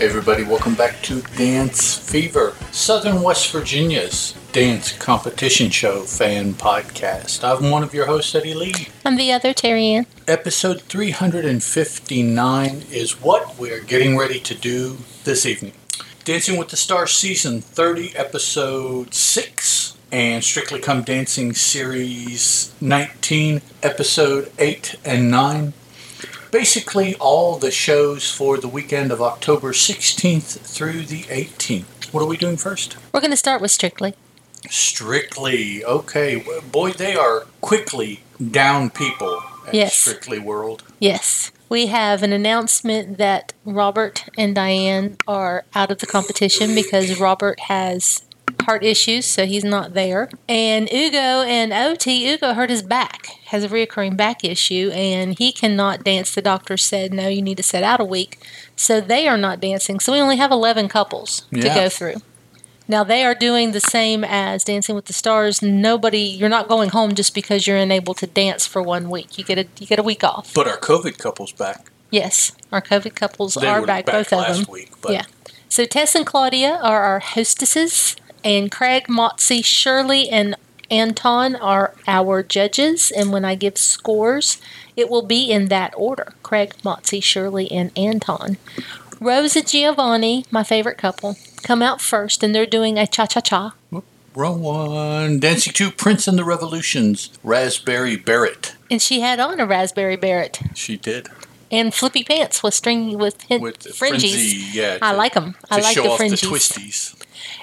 everybody, welcome back to Dance Fever, Southern West Virginia's dance competition show fan podcast. I'm one of your hosts, Eddie Lee. I'm the other Terry Ann. Episode 359 is what we're getting ready to do this evening. Dancing with the Stars Season 30, Episode 6, and Strictly Come Dancing Series 19, Episode 8 and 9 basically all the shows for the weekend of October 16th through the 18th. What are we doing first? We're going to start with Strictly. Strictly. Okay. Boy, they are quickly down people at Yes. Strictly World. Yes. We have an announcement that Robert and Dianne are out of the competition because Robert has heart issues, so he's not there. And Ugo and Oti, Ugo hurt his back, has a reoccurring back issue, and he cannot dance. The doctor said, no, you need to set out a week. So they are not dancing. So we only have 11 couples to go through. Now they are doing the same as Dancing with the Stars. Nobody, you're not going home just because you're unable to dance for one week. You get a you get a week off. But our COVID couple's back. Yes, our COVID couples They are back, back both of them. week, but Yeah. So Tess and Claudia are our hostesses, and Craig, Motsi, Shirley, and Anton are our judges. And when I give scores, it will be in that order: Craig, Motsi, Shirley, and Anton. Rose and Giovanni, my favorite couple, come out first, and they're doing a cha cha cha. wrong one. Dancing to Prince and the Revolutions, Raspberry Beret. And she had on a raspberry beret She did. and flippy pants with string with, With the fringes. frenzy, yeah. I to- like them. I to like show the off fringes. the twisties.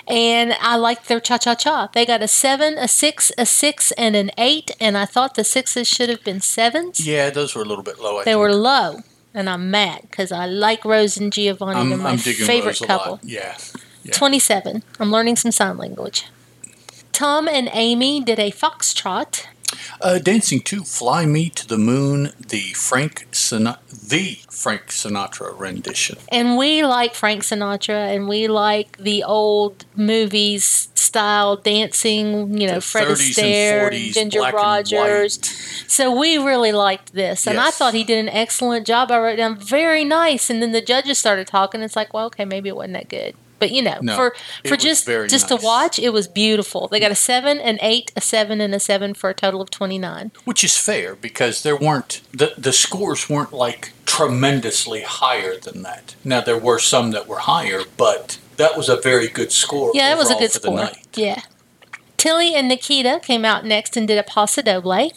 And I like their cha cha cha. They got a seven, a six, a six, and an eight, and I thought the sixes should have been sevens. Yeah, those were a little bit low. I they think. were low, and I'm mad because I like Rose and Giovanni. They're I'm, my I'm digging favorite Rose a couple. lot. Yeah. Yeah. 27. I'm learning some sign language. Tom and Amy did a foxtrot. Uh, dancing to "Fly Me to the Moon," the Frank Sinatra, the Frank Sinatra rendition. And we like Frank Sinatra and we like the old movies style dancing, you know, The Fred 30s and Astaire, 40s, Ginger Rogers. So we really liked this. And I thought he did an excellent job. I wrote down very nice. And then the judges started talking. It's like, well, okay, maybe it wasn't that good. But you know, No, for for just just nice. to watch, it was beautiful. They got a seven, an eight, a seven, and a seven for a total of twenty nine. which is fair because there weren't the the scores weren't like tremendously higher than that. Now there were some that were higher, but that was a very good score. Yeah, it was a good score. Yeah. Tilly and Nikita came out next and did a paso doble.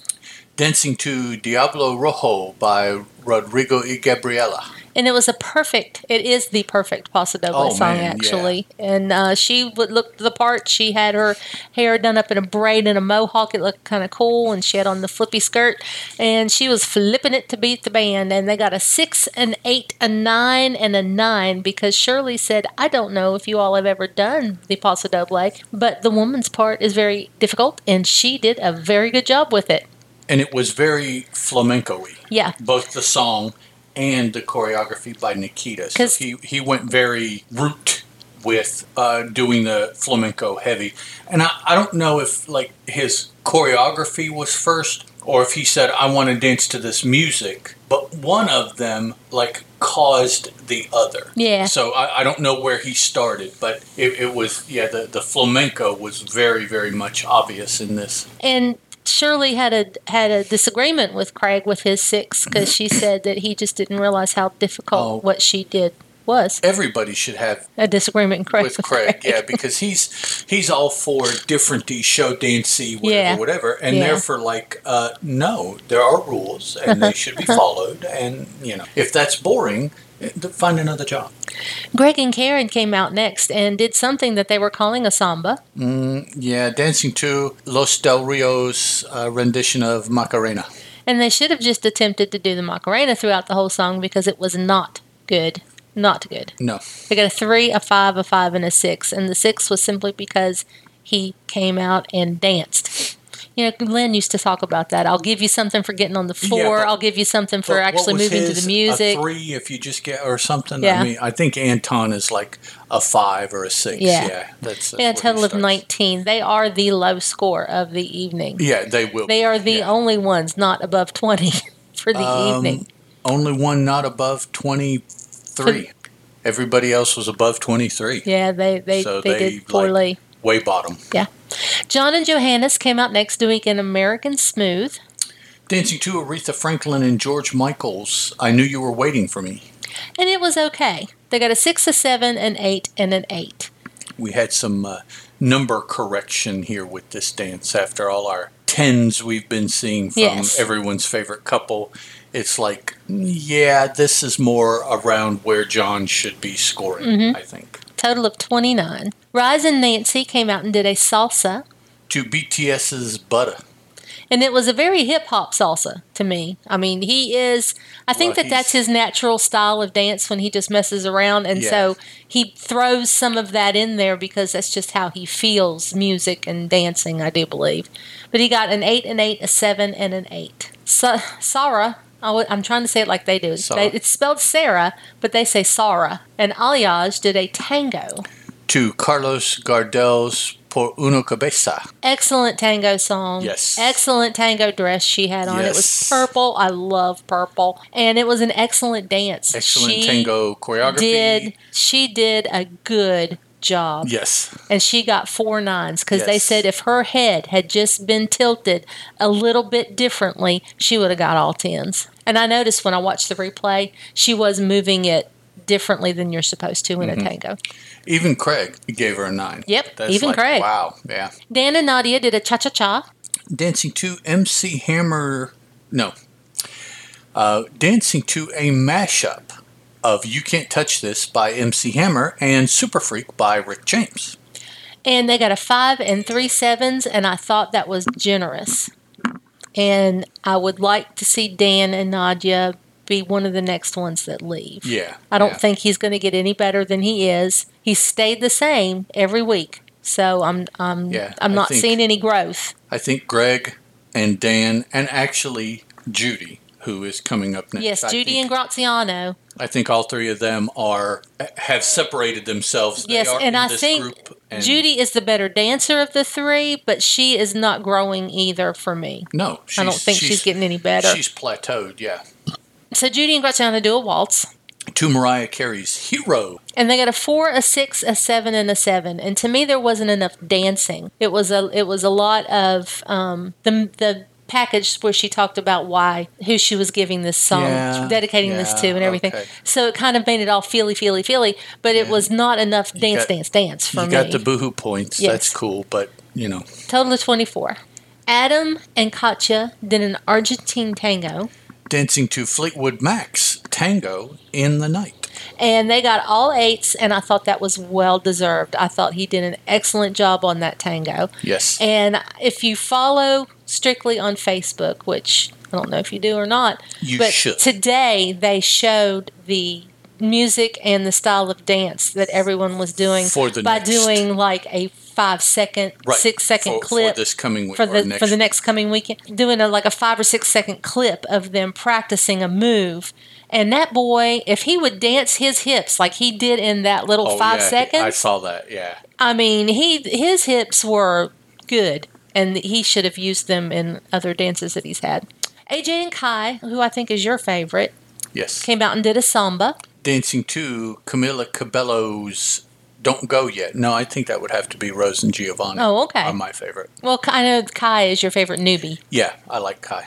Dancing to Diablo Rojo by Rodrigo y Gabriela. And it was a perfect it is the perfect paso doble Oh, song man, actually. and uh, she would look the part. She had her hair done up in a braid and a mohawk. It looked kind of cool and she had on the flippy skirt. And she was flipping it to beat the band and they got a six an eight a nine and a nine because shirley said i don't know if you all have ever done the paso doble but the woman's part is very difficult and she did a very good job with it. And it was very flamenco-y. yeah. Both the song and the choreography by Nikita. So he, he went very root with uh, doing the flamenco heavy. And I, I don't know if like his choreography was first or if he said, I want to dance to this music. But one of them like caused the other. Yeah. So I, I don't know where he started, but it, it was, yeah, the, the flamenco was very, very much obvious in this. and Shirley had a had a disagreement with Craig with his six because she said that he just didn't realize how difficult Oh. what she did was. Everybody should have A disagreement Craig with Craig, yeah, because he's he's all for differenty, show dancey, whatever, Yeah. whatever, and Yeah. they're like, uh, no, there are rules and they should be followed, and you know, if that's boring, find another job. Greg and Karen came out next and did something that they were calling a samba. Yeah, dancing to Los Del Rio's uh, rendition of Macarena. And they should have just attempted to do the Macarena throughout the whole song because it was not good. Not good. No, They got a three, a five, a five, and a six. And the six was simply because he came out and danced. You know, Len used to talk about that. I'll give you something for getting on the floor. but- I'll give you something for actually moving to the music. A three, if you just get or something. Yeah. I mean, I think Anton is like a five or a six. Yeah. Yeah, that's, that's yeah, a total of 19. They are the low score of the evening. Yeah, they will. They are the yeah. only ones not above 20 for the Um, evening. Only one not above twenty three. Everybody else was above 23. Yeah, they they, So they, they, did like- poorly. Way bottom. John and Johannes came out next week in American Smooth. Dancing to Aretha Franklin and George Michael's I Knew You Were Waiting for Me. and it was okay. They got a six, a seven, an eight, and an eight. We had some uh, number correction here with this dance after all our tens we've been seeing from Yes. everyone's favorite couple. It's like, yeah, this is more around where John should be scoring, Mm-hmm. I think. Total of 29. Rise and Nancy came out and did a salsa, To BTS's Butter. and it was a very hip hop salsa to me. I mean, he is, I think Well, that that's his natural style of dance when he just messes around, and Yeah. so he throws some of that in there because that's just how he feels music and dancing, I do believe. But he got an eight, an eight, a seven, and an eight. Sa- Sarah. I I'm trying to say it like they do. Sarah. They, it's spelled Sarah, but they say Sarah. And Aljaž did a tango. To Carlos Gardel's Por Uno Cabeza. Excellent tango song. Yes. Excellent tango dress she had on. It was purple. I love purple. And it was an excellent dance. Excellent she tango choreography. Did she did a good job. Yes. And she got four nines because they said if her head had just been tilted a little bit differently, she would have got all tens. And I noticed when I watched the replay, she was moving it differently than you're supposed to in Mm-hmm. a tango. Even Craig gave her a nine. Yep, even Craig. Wow. Yeah. Dan and Nadiya did a cha cha cha. dancing to MC Hammer. No. Uh, dancing to a mashup of You Can't Touch This by MC Hammer and Super Freak by Rick James. and they got a five and three sevens, and I thought that was generous. And I would like to see Dan and Nadiya be one of the next ones that leave. Yeah. I don't yeah. think he's going to get any better than he is. He's stayed the same every week, so I'm I'm Yeah, I'm not think- seeing any growth. I think Greg and Dan and actually Judi, who is coming up next. yes, Judi and Graziano. I think all three of them are have separated themselves. Yes, and I think group, and Judi is the better dancer of the three, but she is not growing either for me. No, I don't think she's, getting any better. She's plateaued. Yeah. So Judi and Graziano do a waltz. To Mariah Carey's Hero. and they got a four, a six, a seven, and a seven. And to me, there wasn't enough dancing. It was a it was a lot of um, the the package where she talked about why who she was giving this song, Yeah, dedicating this to, and everything. okay. So it kind of made it all feely, feely, feely. But it Yeah. was not enough dance, got- dance, dance for you me. You got the boohoo points. Yes. That's cool, but you know, Total of twenty four. Adam and Katya did an Argentine tango. dancing to Fleetwood Mac's Tango in the Night. and they got all eights and i thought that was well deserved i thought he did an excellent job on that tango Yes. and if you follow strictly on facebook which i don't know if you do or not You but should. today they showed the music and the style of dance that everyone was doing For the by next- doing like a five second right. six second for, clip for this coming week for the next for the next coming weekend, doing a like a five or six second clip of them practicing a move. And that boy, if he would dance his hips like he did in that little Oh, five yeah, seconds, I saw that. Yeah. I mean, he his hips were good, and he should have used them in other dances that he's had. AJ and Kai, who I think is your favorite, Yes. came out and did a samba. Dancing to Camila Cabello's Don't Go Yet. No, I think that would have to be Rose and Giovanni. Oh, okay. Are my favorite. Well, I know Kai is your favorite newbie. Yeah, I like Kai.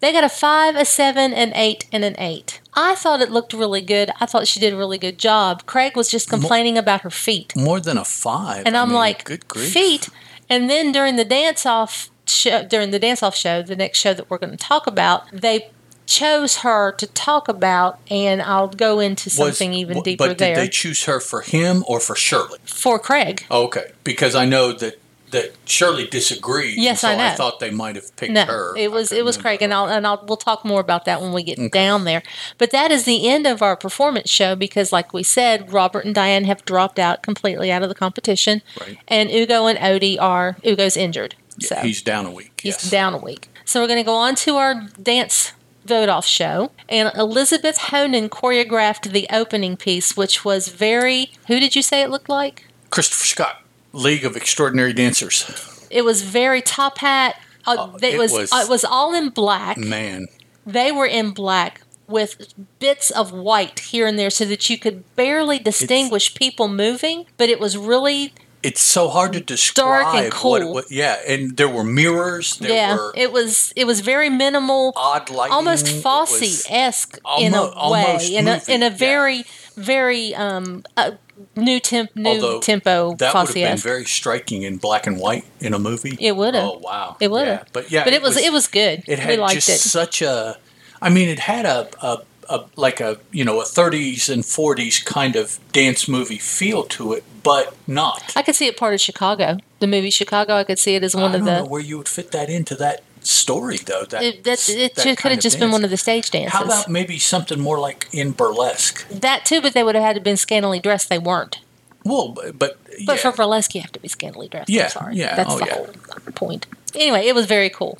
They got a five, a seven, an eight, and an eight. I thought it looked really good. I thought she did a really good job. Craig was just complaining about her feet. More than a five. And I I'm mean, like, good grief. feet. And then during the dance off show, during the dance off show, the next show that we're going to talk about, they chose her to talk about, and I'll go into Was- something even w- deeper But there did they choose her for him or for Shirley? for Craig. Okay, because I know that that Shirley disagreed. Yes, so I know. thought they might have picked No, her. it was it was Craig, and. I'll and I'll we'll talk more about that when we get down there. But that is the end of our performance show because, like we said, Robert and Dianne have dropped out completely out of the competition, Right. and Ugo and Oti are Ugo's injured, so He's down a week. He's yes. down a week. So we're going to go on to our dance vote off show. And Elizabeth Honan choreographed the opening piece, which was very, who did you say it looked like? Christopher Scott, League of Extraordinary Dancers. It was very top hat. Uh, Uh, it, was, was- uh, it was all in black. Man, They were in black. with bits of white here and there so that you could barely distinguish people moving, but it was really It's so hard to describe. Dark and What, cool. what, yeah, and there were mirrors. There yeah, were it was it was very minimal, odd lighting. almost Fosse esque in a way, almost in a in a yeah. very very um uh, new temp new Although tempo That would have been very striking in black and white in a movie. It would've. Oh wow, It would've. Yeah. But yeah, but it was it was good. It had we liked just it. such a. I mean, it had a, a, a like a you know a 30s and 40s kind of dance movie feel to it, but not. I could see it part of Chicago, the movie Chicago. I could see it as one I of the. know where you would fit that into that story though. That It, that, it that could have just been one of the stage dances. How about maybe something more like in burlesque? that too? But they would have had to been scantily dressed. They weren't. Well, but, but But yeah. for burlesque, you have to be scantily dressed. Yeah, I'm sorry. yeah, That's oh, the yeah. whole point. Anyway, it was very cool.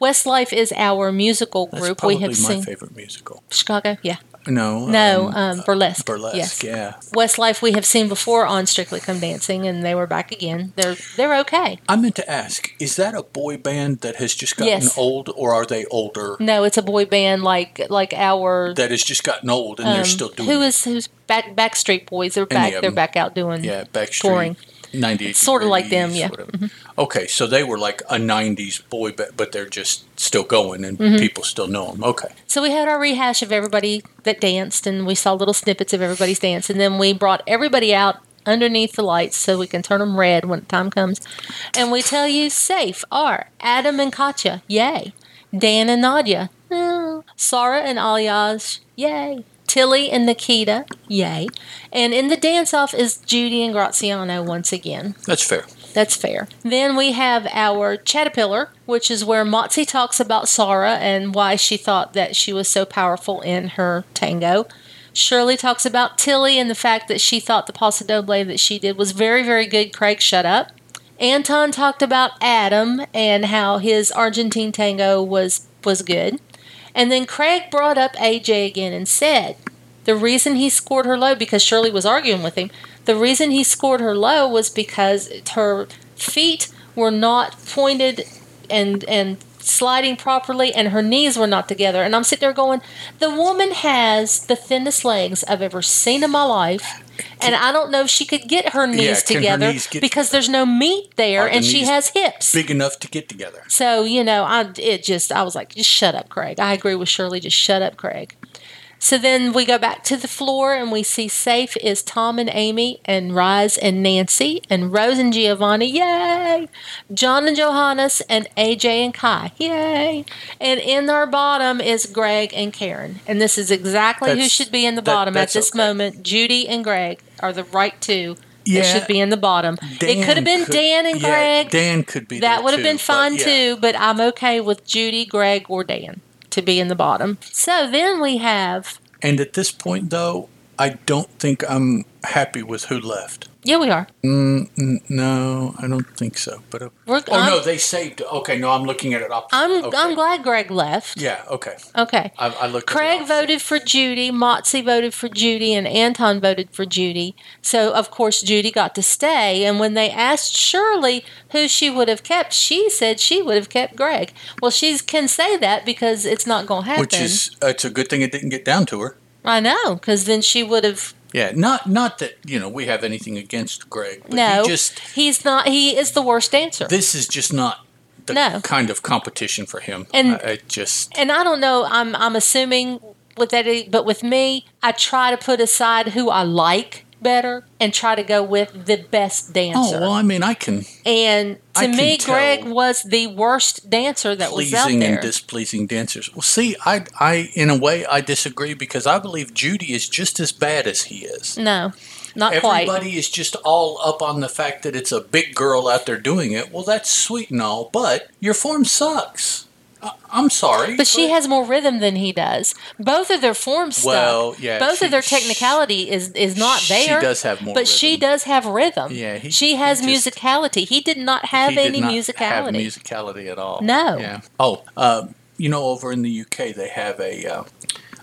Westlife is our musical group. We have seen my seen favorite musical. Chicago. Yeah. No, No, um, um, burlesque. burlesque. Yes. Yeah, Westlife we have seen before on Strictly Come Dancing, and they were back again. They're they're okay. I meant to ask: Is that a boy band that has just gotten Yes. old, or are they older No, it's a boy band like like our. that has just gotten old and they're um, still doing? Who is who's back Backstreet Boys? They're back. They're back out doing. Yeah, Backstreet. touring. 98 Sorta like them, yeah. whatever. Okay, so they were like a 90s boy band, but they're just still going and Mm-hmm. people still know them. Okay. So we had our rehash of everybody that danced, and we saw little snippets of everybody's dance, and then we brought everybody out underneath the lights so we can turn them red when the time comes, and we tell you safe are Adam and Katya, yay, Dan and Nadiya, mm. Sarah and Aljaž, yay. Tilly and Nikita, yay. And in the dance off is Judi and Graziano once again. That's fair. That's fair. Then we have our Caterpillar, which is where Motsi talks about Sarah and why she thought that she was so powerful in her tango. Shirley talks about Tilly and the fact that she thought the paso doble that she did was very, very good. Craig, shut up. Anton talked about Adam and how his Argentine tango was was good. And then Craig brought up AJ again and said the reason he scored her low because Shirley was arguing with him. The reason he scored her low was because her feet were not pointed and and sliding properly and her knees were not together. And I'm sitting there going, the woman has the thinnest legs I've ever seen in my life. And I don't know if she could get her knees her together knees get because there's no meat there Are the and she has hips. Big enough to get together. So, you know, I it just I was like, just shut up, Craig. I agree with Shirley, just shut up, Craig. So then we go back to the floor and we see safe is Tom and Amy and Rise and Nancy and Rose and Giovanni, yay! John and Johannes and AJ and Kai, yay! And in our bottom is Greg and Karen. And this is exactly who should be in the that- bottom at this okay. moment. Judi and Greg are the right two Yeah. that should be in the bottom. it could have been could- Dan and yeah, Greg. Dan could be That would have been fine yeah. too, but I'm okay with Judi, Greg, or Dan to be in the bottom. So then we have, And at this point, though, I don't think I'm happy with who left. yeah, we are. Mm, n- no, I don't think so. But uh, We're, oh I'm, no, they saved. Okay, no, I'm looking at it opposite. I'm, okay. I'm glad Greg left. Yeah. Okay. Okay. I, I looked. at it Craig opposite. voted for Judi, Motsi voted for Judi, and Anton voted for Judi. So, of course, Judi got to stay. And when they asked Shirley who she would have kept, she said she would have kept Greg. Well, she can say that because it's not going to happen. Which is, uh, it's a good thing it didn't get down to her. I know, because then she would have. Yeah, not not that you know we have anything against Greg, but No, he just he's not. He is the worst dancer. this is just not the No. kind of competition for him. And- I, I just and I don't know. I'm I'm assuming with that, but with me, I try to put aside who I like better and try to go with the best oh, dancer. oh well, I mean, I can and to I me, Greg was the worst dancer that was out pleasing there. and displeasing dancers. Well, see, I I in a way I disagree because I believe Judi is just as bad as he is. no, not quite. Everybody is just all up on the fact that it's a big girl out there doing it. Well, that's sweet and all, but your form sucks. I'm sorry, But she has more rhythm than he does. Both of their form stuff. Well, yeah, Both she- of their technicality is is not she there. does have more But she does have rhythm. Yeah, he- she he has just- musicality. He did not have he did any not musicality. Have musicality at all. No. Yeah. Oh, uh, you know, over in the UK, they have a uh,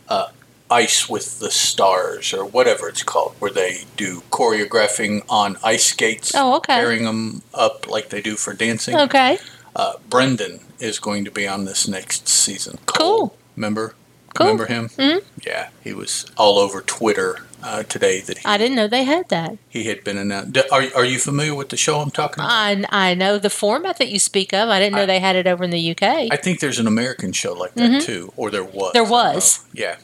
uh, ice with the stars or whatever it's called, where they do choreographing on ice skates. Oh, okay. Pairing them up like they do for dancing. Okay. Uh, Brendan is going to be on this next season. Cool. Remember? Cool. Remember him? Mhm. Yeah, he was all over Twitter uh, today that he, I didn't know they had that. he had been announced. Are, are you familiar with the show I'm talking about? I, I know the format that you speak of. I didn't know I- they had it over in the UK. I think there's an American show like that too, or there was. Mm-hmm. There I don't know. was. Yeah,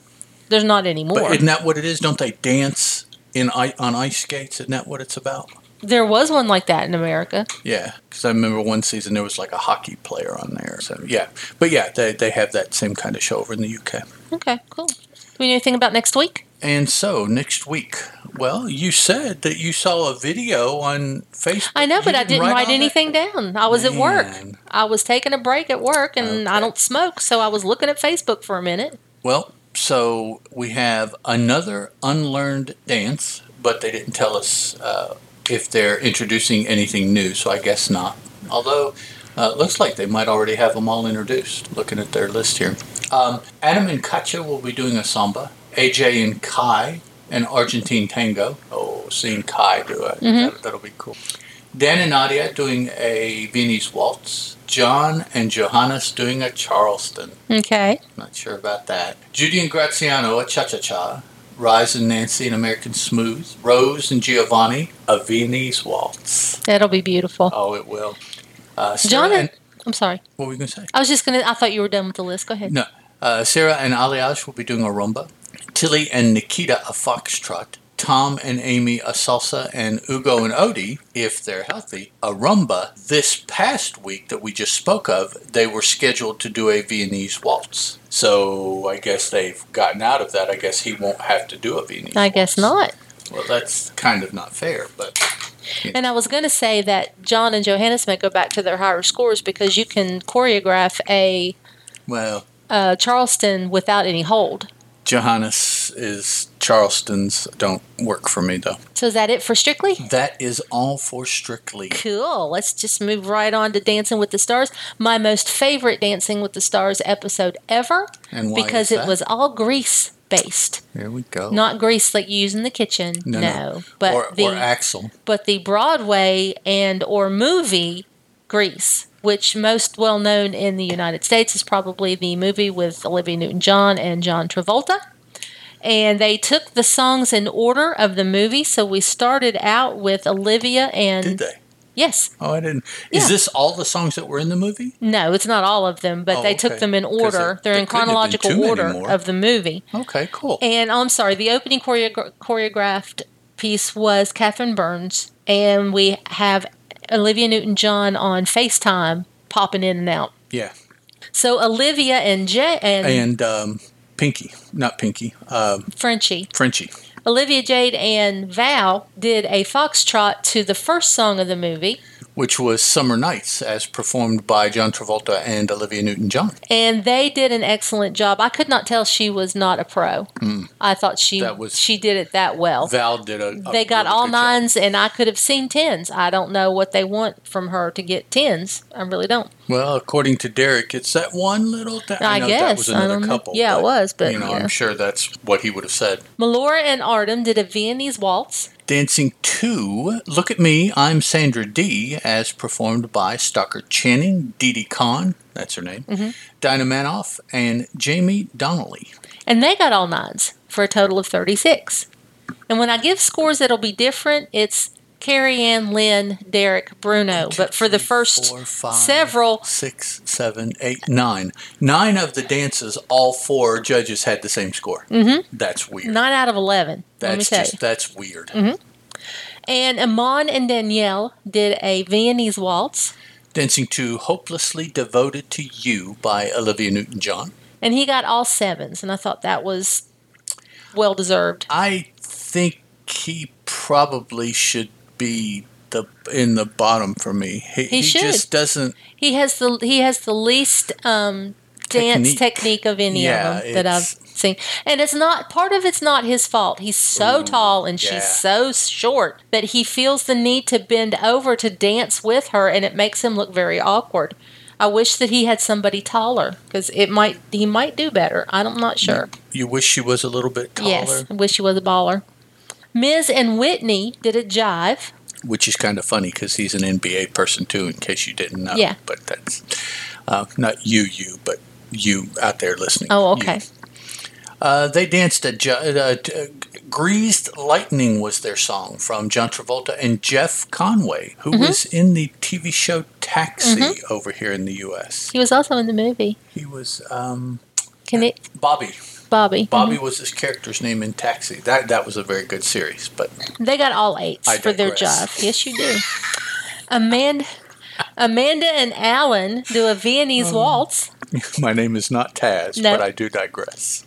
There's not anymore. but isn't that what it is? Don't they dance in on ice skates? Isn't that what it's about? There was one like that in America. Yeah, because I remember one season there was like a hockey player on there. So yeah, but yeah, they they have that same kind of show over in the UK. Okay, cool. Do we know anything about next week? And so next week, well, you said that you saw a video on Facebook. I know, You but I didn't write it? anything down. I was at work. I was taking a break at work, and I don't smoke, so I was looking at Facebook for a minute. Well, so we have another unlearned dance, but they didn't tell us uh, if they're introducing anything new, so I guess not. Although, uh, it looks like they might already have them all introduced, looking at their list here. Um, Adam and Katya will be doing a samba. AJ and Kai, an Argentine tango. Oh, seeing Kai do it, that, that'll be cool. Dan and Nadiya doing a Viennese waltz. John and Johannes doing a Charleston. Okay. Not sure about that. Judi and Graziano, a cha cha cha. Rise and Nancy, an American Smooth. Rose and Giovanni, a Viennese waltz. That'll be beautiful. Oh, it will. Uh, John and, and, I'm sorry. what were you going to say? I was just gonna. I thought you were done with the list. Go ahead. No. Uh, Sarah and Aljaž will be doing a rumba. Tilly and Nikita, a foxtrot. Tom and Amy, a salsa. And Ugo and Oti, if they're healthy, a rumba. This past week that we just spoke of, they were scheduled to do a Viennese waltz. So I guess they've gotten out of that. I guess he won't have to do a Viennese I guess not. Well, that's kind of not fair, but And I was going to say that John and Johannes may go back to their higher scores because you can choreograph a well, uh, Charleston without any hold. Johannes is Charleston's don't work for me though. So is that it for Strictly? That is all for Strictly. Cool. Let's just move right on to Dancing with the Stars. My most favorite Dancing with the Stars episode ever And why because it was all grease based, Here we go. not grease like you use in the kitchen. No, No, no. but or, the or Axel. but the Broadway and or movie Grease, which most well known in the United States is probably the movie with Olivia Newton-John and John Travolta. And they took the songs in order of the movie, so we started out with Olivia and Did they? yes, Oh, I didn't. Yeah. Is this all the songs that were in the movie? no, it's not all of them, but Oh, they took okay. them in order. there- They're in couldn't have been chronological order of the movie. Okay, cool. And I'm sorry, the opening choreo- choreographed piece was Catherine Burns, and we have Olivia Newton John on FaceTime popping in and out. Yeah. So Olivia and Jay and, And um, Pinky, not Pinky, um, Frenchie, Frenchie. Olivia Jade and Val did a foxtrot to the first song of the movie, which was Summer Nights, as performed by John Travolta and Olivia Newton-John. and they did an excellent job. I could not tell she was not a pro. I thought she. That was- she did it that well. Val did a. a they got really all good job. nines, and I could have seen tens. I don't know what they want from her to get tens. I really don't. Well, according to Derek, it's that one little. Th- I know that was another couple. Yeah, it was, but, you know, yeah. I'm sure that's what he would have said. Melora and Artem did a Viennese waltz. Dancing to Look at Me, I'm Sandra Dee, as performed by Stockard Channing, Didi Conn, that's her name, Mm-hmm. Dinah Manoff, and Jamie Donnelly. And they got all nines for a total of 36. And when I give scores that'll be different, it's Carrie Ann, Len, Derek, Bruno. But for the first Four, five, several, six, seven, eight, nine. Nine of the dances, all four judges had the same score. Mm-hmm. That's weird. nine out of 11, let me that's just that's weird. And Iman and Danielle did a Viennese waltz. Dancing to Hopelessly Devoted to You by Olivia Newton John. And he got all sevens. And I thought that was well deserved. I think he probably should be the in the bottom for me. He, He should. just doesn't. He has the he has the least um, dance Technique. technique of any Yeah, of them that I've seen, and it's not part of it's not his fault. He's so Ooh, tall and yeah. she's so short that he feels the need to bend over to dance with her, and it makes him look very awkward. I wish that he had somebody taller because it might he might do better. I'm not sure. You wish she was a little bit taller, Yes, I wish she was a baller. Miz and Witney did a jive. which is kind of funny because he's an NBA person too. In case you didn't know, Yeah. But that's uh, not you, you, but you out there listening. Oh, okay. Uh, they danced a ju- uh, uh, "Greased Lightning" was their song from John Travolta and Jeff Conaway, who Mm-hmm. was in the TV show Taxi over here in the U.S. He was also in the movie. He was um, Can it, Bobby. Bobby? Bobby mm-hmm. was his character's name in Taxi. That that was a very good series, but They got all eights I for their job. Yes, you do. Amanda, Amanda and Alan do a Viennese oh. waltz. my name is not Taz, No. but I do digress.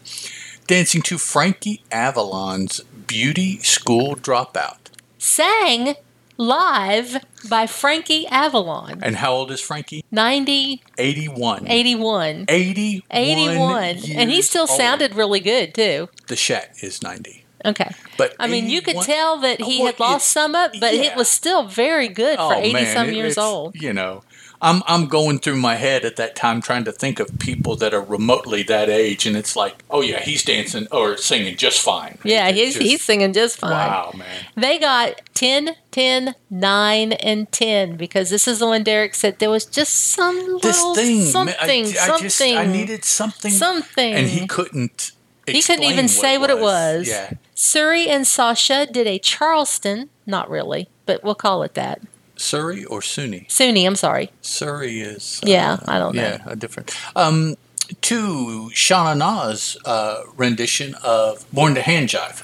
Dancing to Frankie Avalon's "Beauty School Dropout." Sang live by Frankie Avalon. And how old is Frankie? 90, 81. 81. 81. 81. And he still old. sounded really good, too. The Shat is 90. Okay. But I mean, you could tell that he Well, had lost it- some up, but yeah. it was still very good for Oh, 80 man, some it- years old. You know, I'm I'm going through my head at that time trying to think of people that are remotely that age, and it's like, oh yeah, he's dancing or singing just fine. Yeah, It's he's, just- he's singing just fine. Wow, man. They got 10, 10, 9, and 10 because this is the one Derek said there was just some little This thing, something, I, I something, just I needed something, something. and he couldn't. He couldn't even say what it was. Yeah, Suri and Sasha did a Charleston, not really, but we'll call it that. Surrey or Suni. Suni, I'm sorry. Surrey is. uh, Yeah, I don't know. Yeah, a different. Um, to Sha Na Na's uh, rendition of "Born to Hand Jive."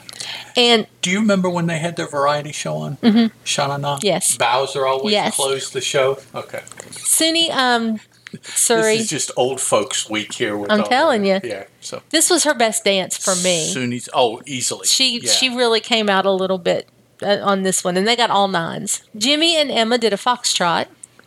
And Do you remember when they had their variety show on? Mm-hmm. Shauna Na. Yes. Bowser always Yes. closed the show. Okay. Suni, um, Suri, This is just old folks week here. With I'm telling the- you. Yeah. So this was her best dance for me. Suni's. Oh, easily. She Yeah. she really came out a little bit Uh, on this one, and they got all nines. Jimmie and Emma did a foxtrot.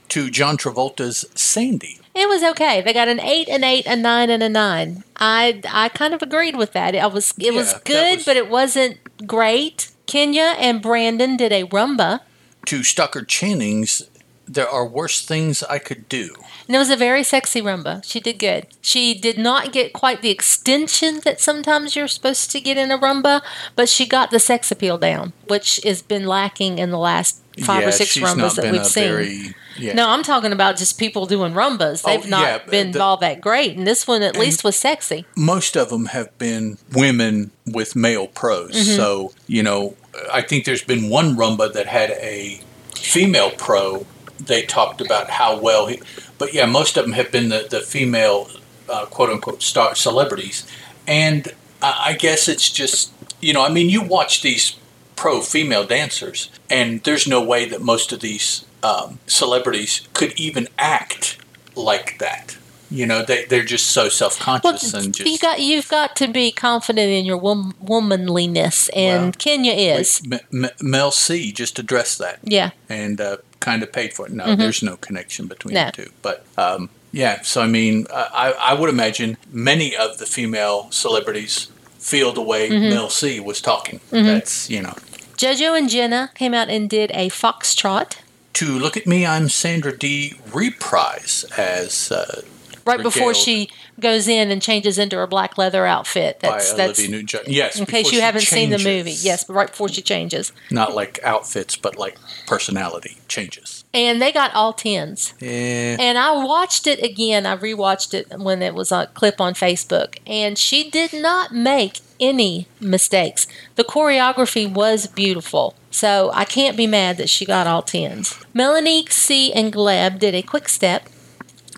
to John Travolta's Sandy. It was okay. They got an eight, an eight, a nine, and a nine. I I kind of agreed with that. It was it was Yeah, that good, was- but it wasn't great. Kenya and Brandon did a rumba, To Stockard Channing's There Are Worse Things I Could Do. And it was a very sexy rumba. She did good. She did not get quite the extension that sometimes you're supposed to get in a rumba, but she got the sex appeal down, which has been lacking in the last five yeah, or six rumbas that we've seen. Very, yeah. No, I'm talking about just people doing rumbas. Oh, They've not yeah, been the- all that great, and this one at least was sexy. most of them have been women with male pros. Mm-hmm. So, you know, I think there's been one rumba that had a female pro. They talked about how well he, but yeah, most of them have been the, the female, uh, quote unquote, star celebrities. And I, I guess it's just, you know, I mean, you watch these pro female dancers, and there's no way that most of these um, celebrities could even act like that. You know, they, they're just so self Well, conscious and just. you got you've got to be confident in your wom- womanliness, and Well, Kenya is. M- M- Mel C just addressed that Yeah, and uh, kind of paid for it. No, there's no connection between Mm-hmm. No. the two. But um, yeah, so I mean, I, I would imagine many of the female celebrities feel the way Mm-hmm. Mel C was talking. That's you know. JoJo and Jenna came out and did a foxtrot To look at me, I'm Sandra Dee. Reprise as uh, right before she goes in and changes into her black leather outfit. That's by that's. Yes, in case you haven't seen the movie. Yes, but right before she changes, not like outfits, but like personality changes. and they got all tens. Yeah. And I watched it again. I rewatched it when it was a clip on Facebook, and she did not make any mistakes. The choreography was beautiful, so I can't be mad that she got all tens. Melanie C and Gleb did a quick step.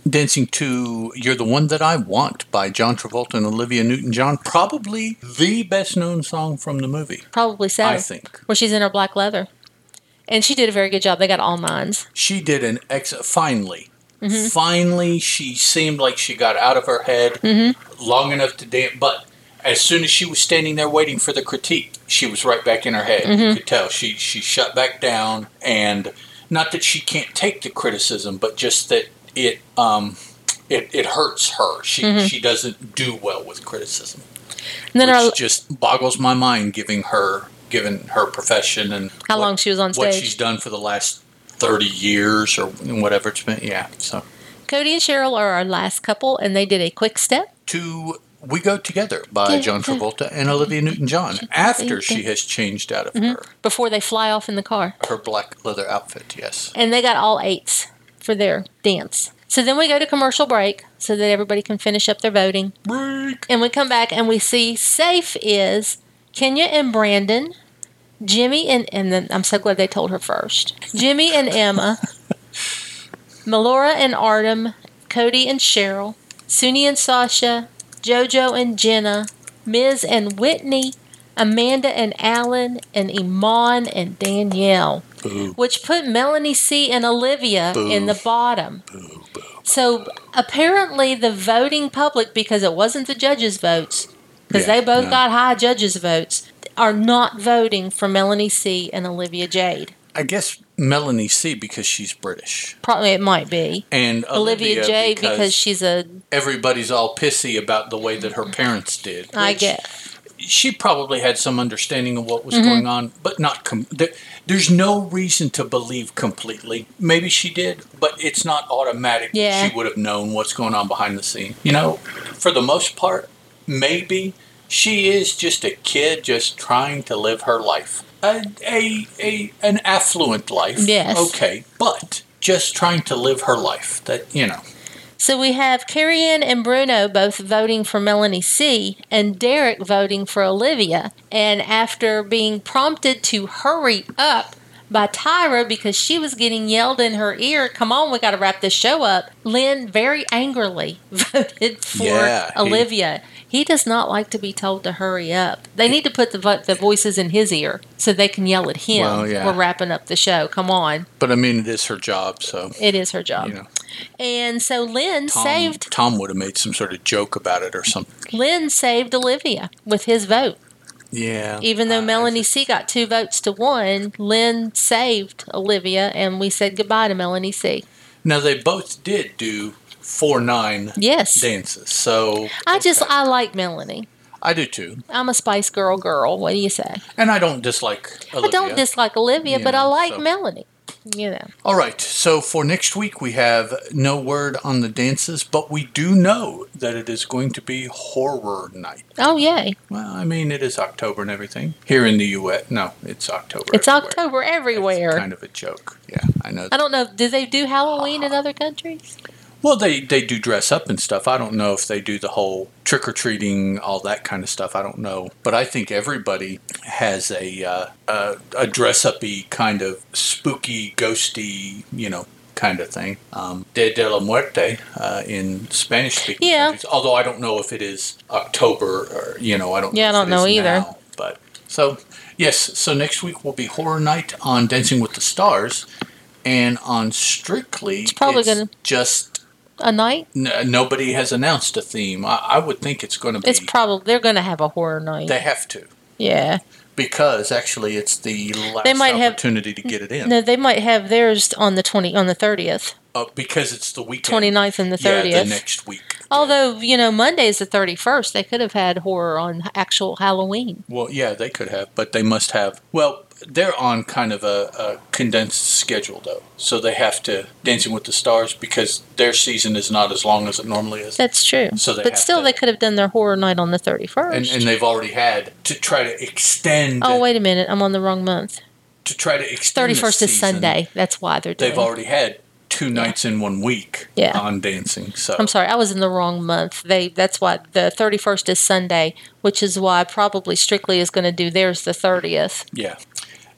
Dancing to You're the One That I Want by John Travolta and Olivia Newton John. Probably the best known song from the movie, Probably so. I think. Where she's in her black leather. And she did a very good job. They got all nines. She did an ex. Finally. Mm-hmm. Finally, she seemed like she got out of her head Mm-hmm. long enough to dance. But as soon as she was standing there waiting for the critique, she was right back in her head. Mm-hmm. You could tell. She, she shut back down. And not that she can't take the criticism, but just that it. Um, it, it hurts her. She Mm-hmm. she doesn't do well with criticism. And then which our, just boggles my mind giving her given her profession and how what- long she was on stage, what she's done for the last 30 years or whatever it's been yeah so Cody and Cheryl are our last couple, and they did a quick step. to we go together by Yeah, john travolta and olivia newton-john after she has changed out of Mm-hmm. her before they fly off in the car. her black leather outfit yes And they got all eights for their dance. So then we go to commercial break so that everybody can finish up their voting. Break. And we come back and we see safe is Kenya and Brandon, Jimmie and and then I'm so glad they told her first. Jimmie and Emma, Melora and Artem, Cody and Cheryl, Suni and Sasha, Jojo and Jenna, Miz and Witney, Amanda and Alan, and Iman and Danielle, Boo. which put Melanie C and Olivia in the bottom. Boo. So apparently, the voting public, because it wasn't the judges' votes, because Yeah, they both no. got high judges' votes, are not voting for Melanie C and Olivia Jade. I guess Melanie C because she's British, Probably it might be and Olivia, Olivia, Jade because, because she's a. everybody's all pissy about the way that her parents did. I get. She probably had some understanding of what was Mm-hmm. going on, but not. Com- there, there's no reason to believe completely. Maybe she did, but it's not automatic. Yeah. she would have known what's going on behind the scene. You know, for the most part, maybe she is just a kid just trying to live her life, a a, a an affluent life. Yes. Okay, but just trying to live her life. That you know. So we have Carrie Ann and Bruno both voting for Melanie C. and Derek voting for Olivia. And after being prompted to hurry up by Tyra because she was getting yelled in her ear, come on, we got to wrap this show up, Len very angrily voted for Yeah, Olivia. He does not like to be told to hurry up. They need to put the vo- the voices in his ear so they can yell at him. Well, yeah. We're wrapping up the show. Come on, But I mean, it is her job, so it is her job. you know. And so Len Tom, saved Tom would have made some sort of joke about it or something. Len saved Olivia with his vote. Yeah. Even though I- Melanie C got two votes to one, Len saved Olivia, and we said goodbye to Melanie C. Now they both did do four nine Yes, dances, so I just okay. I like Melanie. I do too, I'm a Spice Girl girl. What do you say? and I don't dislike Olivia. I don't dislike Olivia, but I like so- Melanie. You know, All right, so for next week we have no word on the dances, but we do know that it is going to be horror night. oh yay! Well, I mean it is October and everything here in the U.S. No, it's October. It's everywhere. October everywhere. kind of a joke. Yeah, I know. I don't know. Do they do Halloween in other countries? Well, they they do dress up and stuff. I don't know if they do the whole trick or treating, all that kind of stuff. I don't know, but I think everybody has a uh, a, a dress uppy kind of spooky, ghosty, you know, kind of thing. Um, Dia de la Muerte uh, in Spanish speaking Yeah. countries. Although I don't know if it is October or you know I don't. Yeah, I know if don't know either. now, but so yes, so next week will be horror night on Dancing with the Stars. And on Strictly, it's probably gonna- just A night? N- nobody has announced a theme. I, I would think it's going to be. It's probably they're going to have a horror night. they have to yeah. because actually it's the last They might have- opportunity to get it in. No, they might have theirs on the twenty on the thirtieth. Uh, because it's the weekend. 29th and the Yeah, 30th. the next week. Although, you know, Monday is the 31st. They could have had horror on actual Halloween. Well, yeah, they could have, but they must have. Well, they're on kind of a, a condensed schedule though, so they have to Dancing with the Stars because their season is not as long as it normally is. That's true. So they but still, to- they could have done their horror night on the 31st. and, and they've already had to try to extend. oh, wait a minute. I'm on the wrong month. To try to extend. the 31st is. Sunday. That's why they're doing they've already had two nights in one week Yeah. on dancing. So I'm sorry, I was in the wrong month. They that's why the 31st is Sunday, which is why probably Strictly is going to do theirs the 30th. yeah.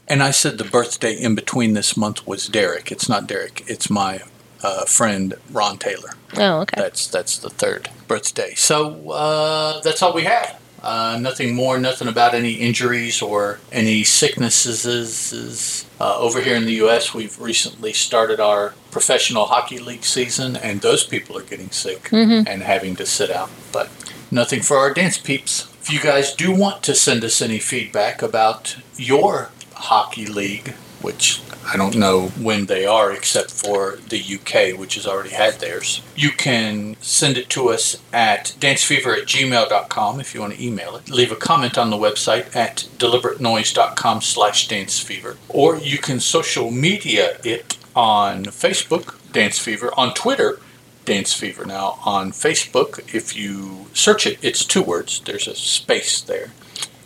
And I said the birthday in between this month was Derek. It's not Derek. It's my uh, friend Ron Taylor. Oh, okay. That's that's the third birthday. So uh, that's all we have. Uh, nothing more. Nothing about any injuries or any sicknesses. Uh, over here in the U.S., we've recently started our professional hockey league season, and those people are getting sick Mhm. and having to sit out. But nothing for our dance peeps. If you guys do want to send us any feedback about your hockey league, which I don't know when they are except for the UK, which has already had theirs, you can send it to us at dancefever at gmail.com if you want to email it. Leave a comment on the website at deliberatenoise.com slash dancefever. Or you can social media it on Facebook, Dance Fever, on Twitter, Dance Fever. Now, on Facebook, if you search it, it's two words. There's a space there.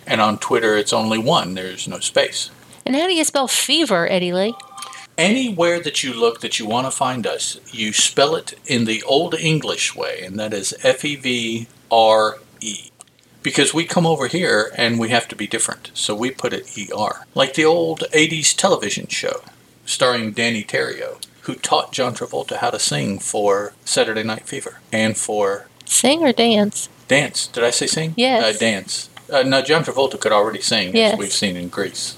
And on Twitter, it's only one. There's no space. And how do you spell fever, Eddie Lee? Anywhere that you look that you want to find us, you spell it in the Old English way, and that is F E V R E. Because we come over here and we have to be different, so we put it ER. Like the old 80s television show starring Danny Terrio, who taught John Travolta how to sing for Saturday Night Fever and for Sing or dance? Dance. Did I say sing? Yes. Uh, dance. Uh, no, John Travolta could already sing, Yes. as we've seen in Grease.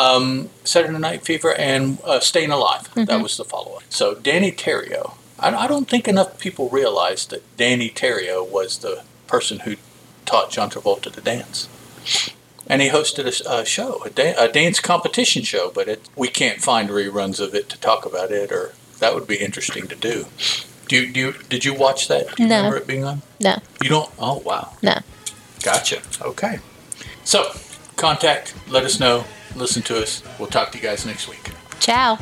Um, Saturday Night Fever and uh, Staying Alive. That was the follow up. So Danny Terrio. I, I don't think enough people realize that Danny Terrio was the person who taught John Travolta to dance. And he hosted a show, a, da- a dance competition show, but it, we can't find reruns of it to talk about it, or that would be interesting to do. Do you, do you, did you watch that? Do you No. remember it being on? No, You don't? Oh, wow. no. Gotcha. Okay. So, contact, let us know, listen to us. We'll talk to you guys next week. Ciao.